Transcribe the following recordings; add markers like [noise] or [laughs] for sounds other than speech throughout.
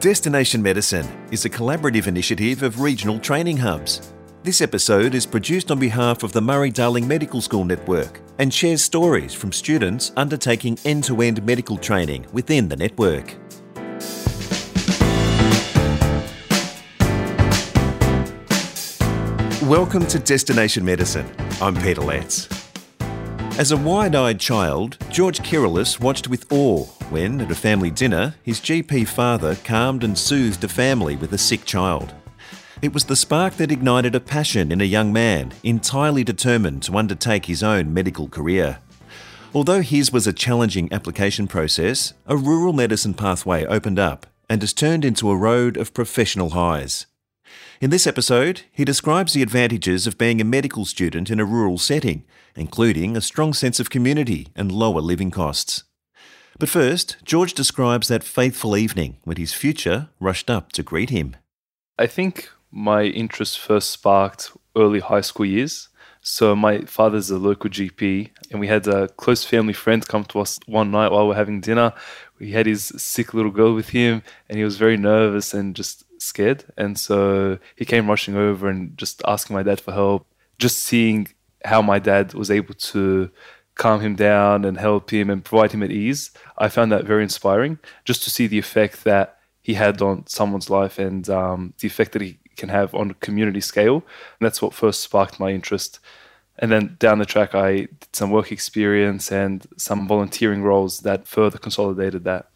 Destination Medicine is a collaborative initiative of regional training hubs. This episode is produced on behalf of the Murray Darling Medical School Network and shares stories from students undertaking end to end medical training within the network. Welcome to Destination Medicine. I'm Peter Letts. As a wide eyed child, George Kirolus watched with awe when, at a family dinner, his GP father calmed and soothed a family with a sick child. It was the spark that ignited a passion in a young man entirely determined to undertake his own medical career. Although his was a challenging application process, a rural medicine pathway opened up and has turned into a road of professional highs. In this episode, he describes the advantages of being a medical student in a rural setting, including a strong sense of community and lower living costs. But first, George describes that faithful evening when his future rushed up to greet him. I think my interest first sparked early high school years. So my father's a local GP, and we had a close family friend come to us one night while we are having dinner. We had his sick little girl with him, and he was very nervous and just scared. And so he came rushing over and just asking my dad for help. Just seeing how my dad was able to calm him down and help him and provide him at ease. I found that very inspiring just to see the effect that he had on someone's life and um, the effect that he can have on a community scale. And that's what first sparked my interest. And then down the track, I did some work experience and some volunteering roles that further consolidated that.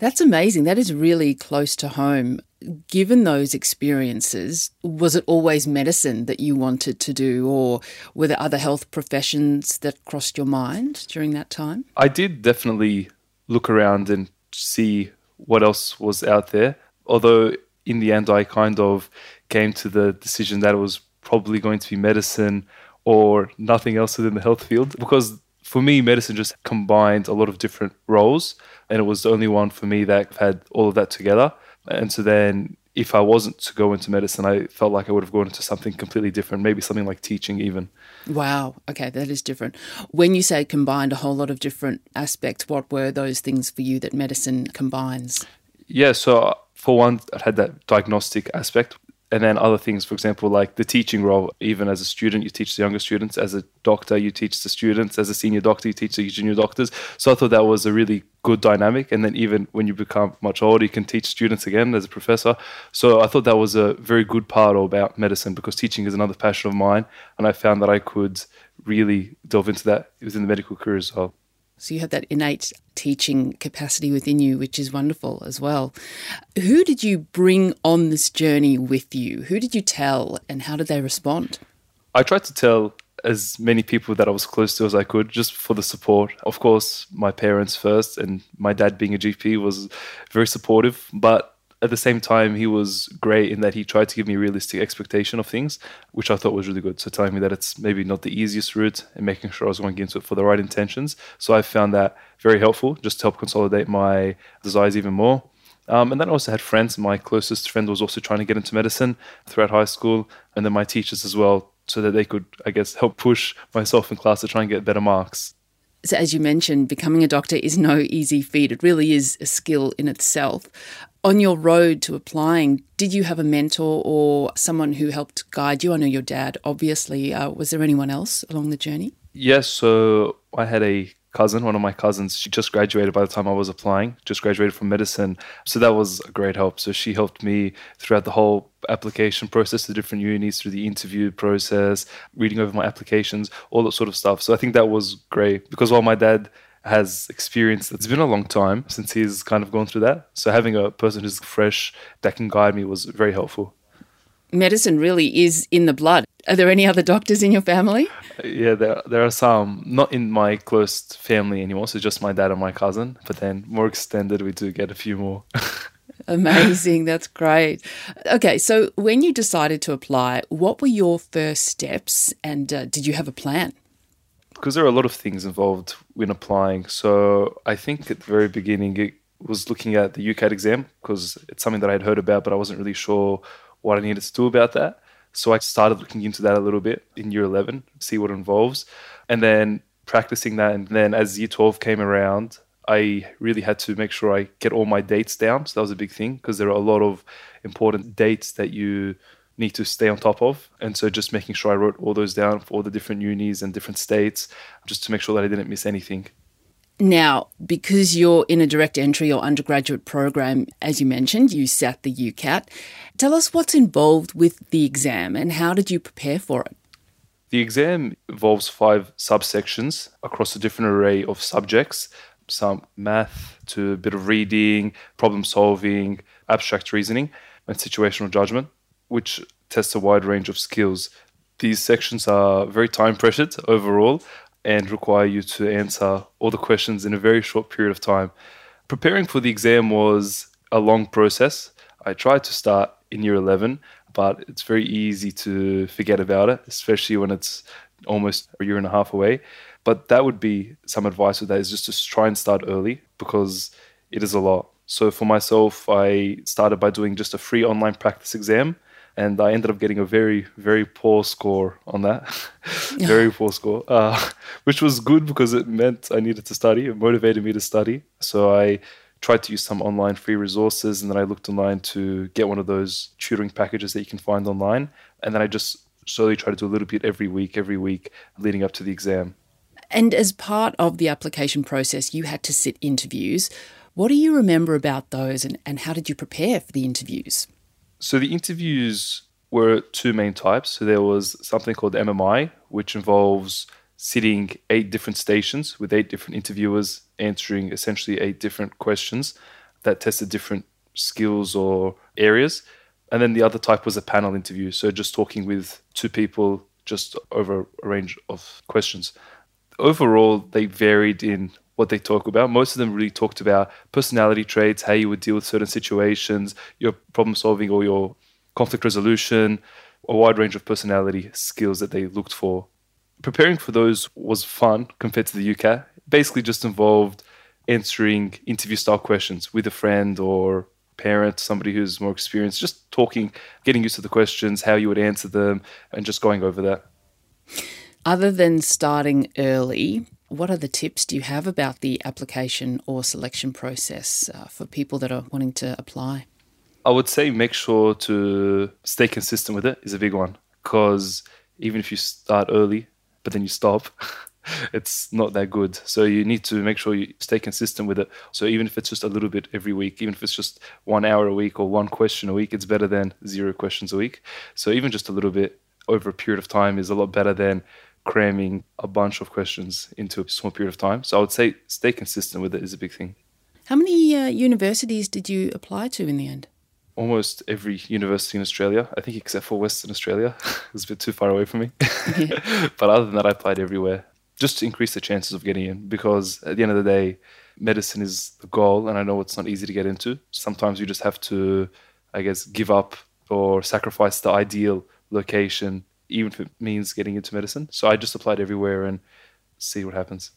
That's amazing. That is really close to home. Given those experiences, was it always medicine that you wanted to do, or were there other health professions that crossed your mind during that time? I did definitely look around and see what else was out there. Although, in the end, I kind of came to the decision that it was probably going to be medicine or nothing else within the health field because for me, medicine just combined a lot of different roles, and it was the only one for me that had all of that together. And so then, if I wasn't to go into medicine, I felt like I would have gone into something completely different, maybe something like teaching, even. Wow. Okay, that is different. When you say combined a whole lot of different aspects, what were those things for you that medicine combines? Yeah, so uh, for one, I had that diagnostic aspect and then other things, for example, like the teaching role. Even as a student, you teach the younger students. As a doctor, you teach the students. As a senior doctor, you teach the junior doctors. So I thought that was a really good dynamic. And then even when you become much older, you can teach students again as a professor. So I thought that was a very good part about medicine because teaching is another passion of mine, and I found that I could really delve into that within the medical career as well. So you have that innate teaching capacity within you, which is wonderful as well. Who did you bring on this journey with you? Who did you tell and how did they respond? I tried to tell as many people that I was close to as I could, just for the support. Of course, my parents first, and my dad being a GP was very supportive. But at the same time, he was great in that he tried to give me realistic expectation of things, which I thought was really good. So telling me that it's maybe not the easiest route and making sure I was going into it for the right intentions. So I found that very helpful, just to help consolidate my desires even more. Um, and then I also had friends. My closest friend was also trying to get into medicine throughout high school, and then my teachers as well, so that they could, I guess, help push myself in class to try and get better marks. So, as you mentioned, becoming a doctor is no easy feat. It really is a skill in itself. On your road to applying, did you have a mentor or someone who helped guide you? I know your dad, obviously. Uh, was there anyone else along the journey? Yes. So, I had a cousin, one of my cousins, she just graduated by the time I was applying, just graduated from medicine. So that was a great help. So she helped me throughout the whole application process the different unis, through the interview process, reading over my applications, all that sort of stuff. So I think that was great because while my dad has experience, it's been a long time since he's kind of gone through that. So having a person who's fresh that can guide me was very helpful medicine really is in the blood. Are there any other doctors in your family? Yeah, there, there are some. Not in my close family anymore, so just my dad and my cousin. But then more extended, we do get a few more. [laughs] Amazing. That's great. Okay, so when you decided to apply, what were your first steps and uh, did you have a plan? Because there are a lot of things involved when applying. So I think at the very beginning, it was looking at the UCAT exam because it's something that I'd heard about, but I wasn't really sure what I needed to do about that. So I started looking into that a little bit in year 11, see what it involves, and then practicing that. And then as year 12 came around, I really had to make sure I get all my dates down. So that was a big thing because there are a lot of important dates that you need to stay on top of. And so just making sure I wrote all those down for all the different unis and different states, just to make sure that I didn't miss anything. Now, because you're in a direct entry or undergraduate program, as you mentioned, you sat the UCAT. Tell us what's involved with the exam and how did you prepare for it? The exam involves five subsections across a different array of subjects some math to a bit of reading, problem solving, abstract reasoning, and situational judgment, which tests a wide range of skills. These sections are very time pressured overall and require you to answer all the questions in a very short period of time. Preparing for the exam was a long process. I tried to start in year 11, but it's very easy to forget about it, especially when it's almost a year and a half away. But that would be some advice with that is just to try and start early because it is a lot. So for myself, I started by doing just a free online practice exam and I ended up getting a very, very poor score on that. [laughs] very poor score, uh, which was good because it meant I needed to study. It motivated me to study. So I tried to use some online free resources and then I looked online to get one of those tutoring packages that you can find online. And then I just slowly tried to do a little bit every week, every week leading up to the exam. And as part of the application process, you had to sit interviews. What do you remember about those and, and how did you prepare for the interviews? So the interviews were two main types. So there was something called MMI, which involves sitting eight different stations with eight different interviewers answering essentially eight different questions that tested different skills or areas. And then the other type was a panel interview. So just talking with two people just over a range of questions. Overall, they varied in what they talk about. Most of them really talked about personality traits, how you would deal with certain situations, your problem solving or your conflict resolution, a wide range of personality skills that they looked for. Preparing for those was fun compared to the UCAT. Basically, just involved answering interview style questions with a friend or parent, somebody who's more experienced, just talking, getting used to the questions, how you would answer them, and just going over that. Other than starting early, what other tips do you have about the application or selection process uh, for people that are wanting to apply? I would say make sure to stay consistent with it is a big one because even if you start early but then you stop, [laughs] it's not that good. So you need to make sure you stay consistent with it. So even if it's just a little bit every week, even if it's just one hour a week or one question a week, it's better than zero questions a week. So even just a little bit over a period of time is a lot better than cramming a bunch of questions into a small period of time. So I would say stay consistent with it is a big thing. How many uh, universities did you apply to in the end? Almost every university in Australia, I think, except for Western Australia. [laughs] it was a bit too far away from me. [laughs] Yeah. [laughs] but other than that, I applied everywhere just to increase the chances of getting in because at the end of the day, medicine is the goal. And I know it's not easy to get into. Sometimes you just have to, I guess, give up or sacrifice the ideal location even if it means getting into medicine. So I just applied everywhere and see what happens.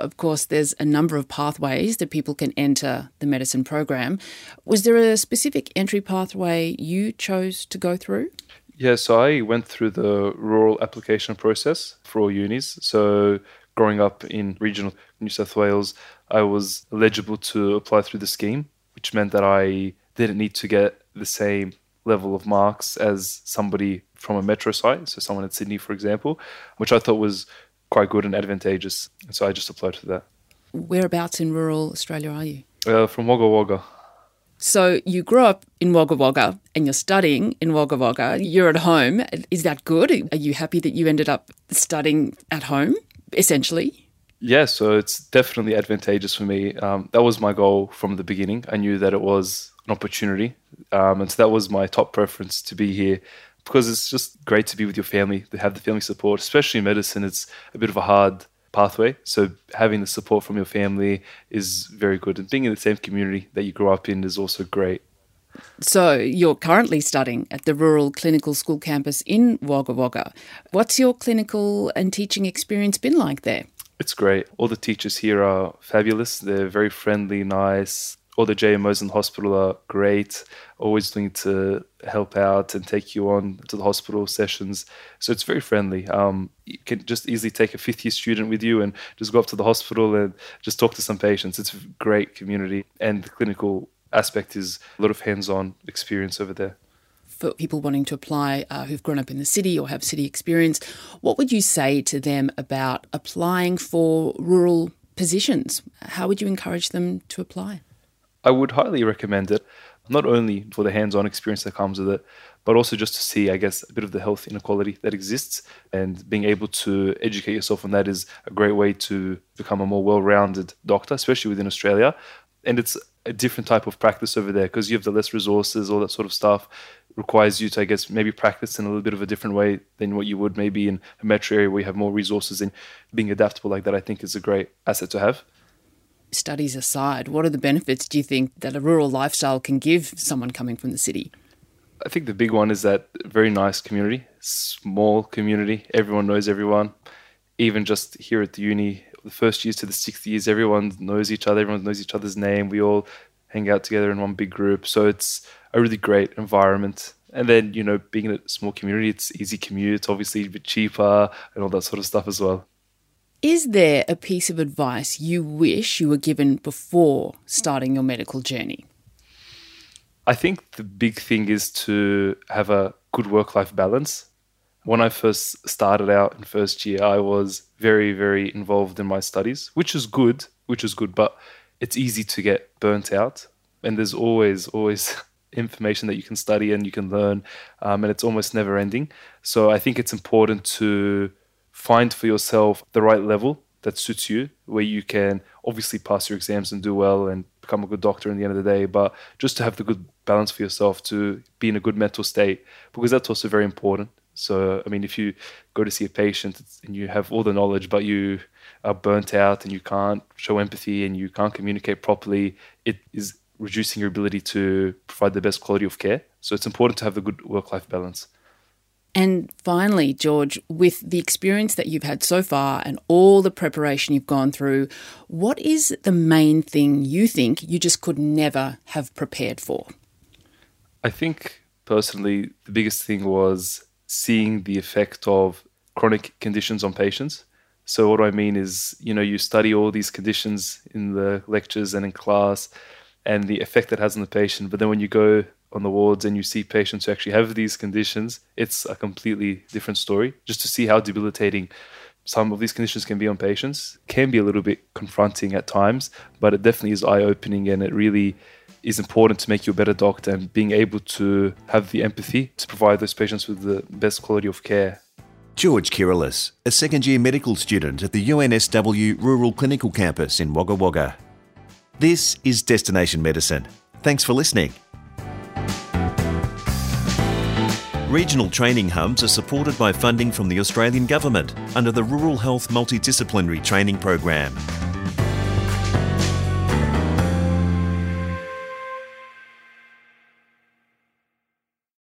Of course, there's a number of pathways that people can enter the medicine program. Was there a specific entry pathway you chose to go through? Yeah, so I went through the rural application process for all unis. So growing up in regional New South Wales, I was eligible to apply through the scheme, which meant that I didn't need to get the same level of marks as somebody from a metro site, so someone in Sydney, for example, which I thought was quite good and advantageous. And so I just applied for that. Whereabouts in rural Australia are you? Uh, from Wagga Wagga. So you grew up in Wagga Wagga and you're studying in Wagga Wagga. You're at home. Is that good? Are you happy that you ended up studying at home, essentially? Yeah, so it's definitely advantageous for me. Um, that was my goal from the beginning. I knew that it was an opportunity. Um, and so that was my top preference to be here because it's just great to be with your family, to have the family support, especially in medicine. It's a bit of a hard pathway. So having the support from your family is very good. And being in the same community that you grew up in is also great. So you're currently studying at the Rural Clinical School campus in Wagga Wagga. What's your clinical and teaching experience been like there? It's great. All the teachers here are fabulous. They're very friendly, nice, all the JMOs in the hospital are great, always willing to help out and take you on to the hospital sessions. So it's very friendly. Um, you can just easily take a fifth year student with you and just go up to the hospital and just talk to some patients. It's a great community, and the clinical aspect is a lot of hands on experience over there for people wanting to apply uh, who've grown up in the city or have city experience, what would you say to them about applying for rural positions? How would you encourage them to apply? I would highly recommend it, not only for the hands on experience that comes with it, but also just to see, I guess, a bit of the health inequality that exists. And being able to educate yourself on that is a great way to become a more well rounded doctor, especially within Australia. And it's a different type of practice over there because you have the less resources, all that sort of stuff requires you to, I guess, maybe practice in a little bit of a different way than what you would maybe in a metro area where you have more resources and being adaptable like that, I think is a great asset to have studies aside, what are the benefits do you think that a rural lifestyle can give someone coming from the city? I think the big one is that very nice community, small community. Everyone knows everyone. Even just here at the uni, the first years to the sixth years, everyone knows each other. Everyone knows each other's name. We all hang out together in one big group. So it's a really great environment. And then, you know, being in a small community, it's easy commute, it's obviously a bit cheaper and all that sort of stuff as well. Is there a piece of advice you wish you were given before starting your medical journey? I think the big thing is to have a good work life balance. When I first started out in first year, I was very, very involved in my studies, which is good, which is good, but it's easy to get burnt out. And there's always, always [laughs] information that you can study and you can learn, um, and it's almost never ending. So I think it's important to find for yourself the right level that suits you, where you can obviously pass your exams and do well and become a good doctor in the end of the day, but just to have the good balance for yourself to be in a good mental state, because that's also very important. So, I mean, if you go to see a patient and you have all the knowledge, but you are burnt out and you can't show empathy and you can't communicate properly, it is reducing your ability to provide the best quality of care. So, it's important to have the good work life balance. And finally, George, with the experience that you've had so far and all the preparation you've gone through, what is the main thing you think you just could never have prepared for? I think personally, the biggest thing was seeing the effect of chronic conditions on patients. So, what I mean is, you know, you study all these conditions in the lectures and in class and the effect it has on the patient. But then when you go on the wards and you see patients who actually have these conditions, it's a completely different story. Just to see how debilitating some of these conditions can be on patients can be a little bit confronting at times, but it definitely is eye opening and it really is important to make you a better doctor and being able to have the empathy to provide those patients with the best quality of care. George Kirolus, a second year medical student at the UNSW Rural Clinical Campus in Wagga Wagga. This is Destination Medicine. Thanks for listening. Regional training hubs are supported by funding from the Australian Government under the Rural Health Multidisciplinary Training Program.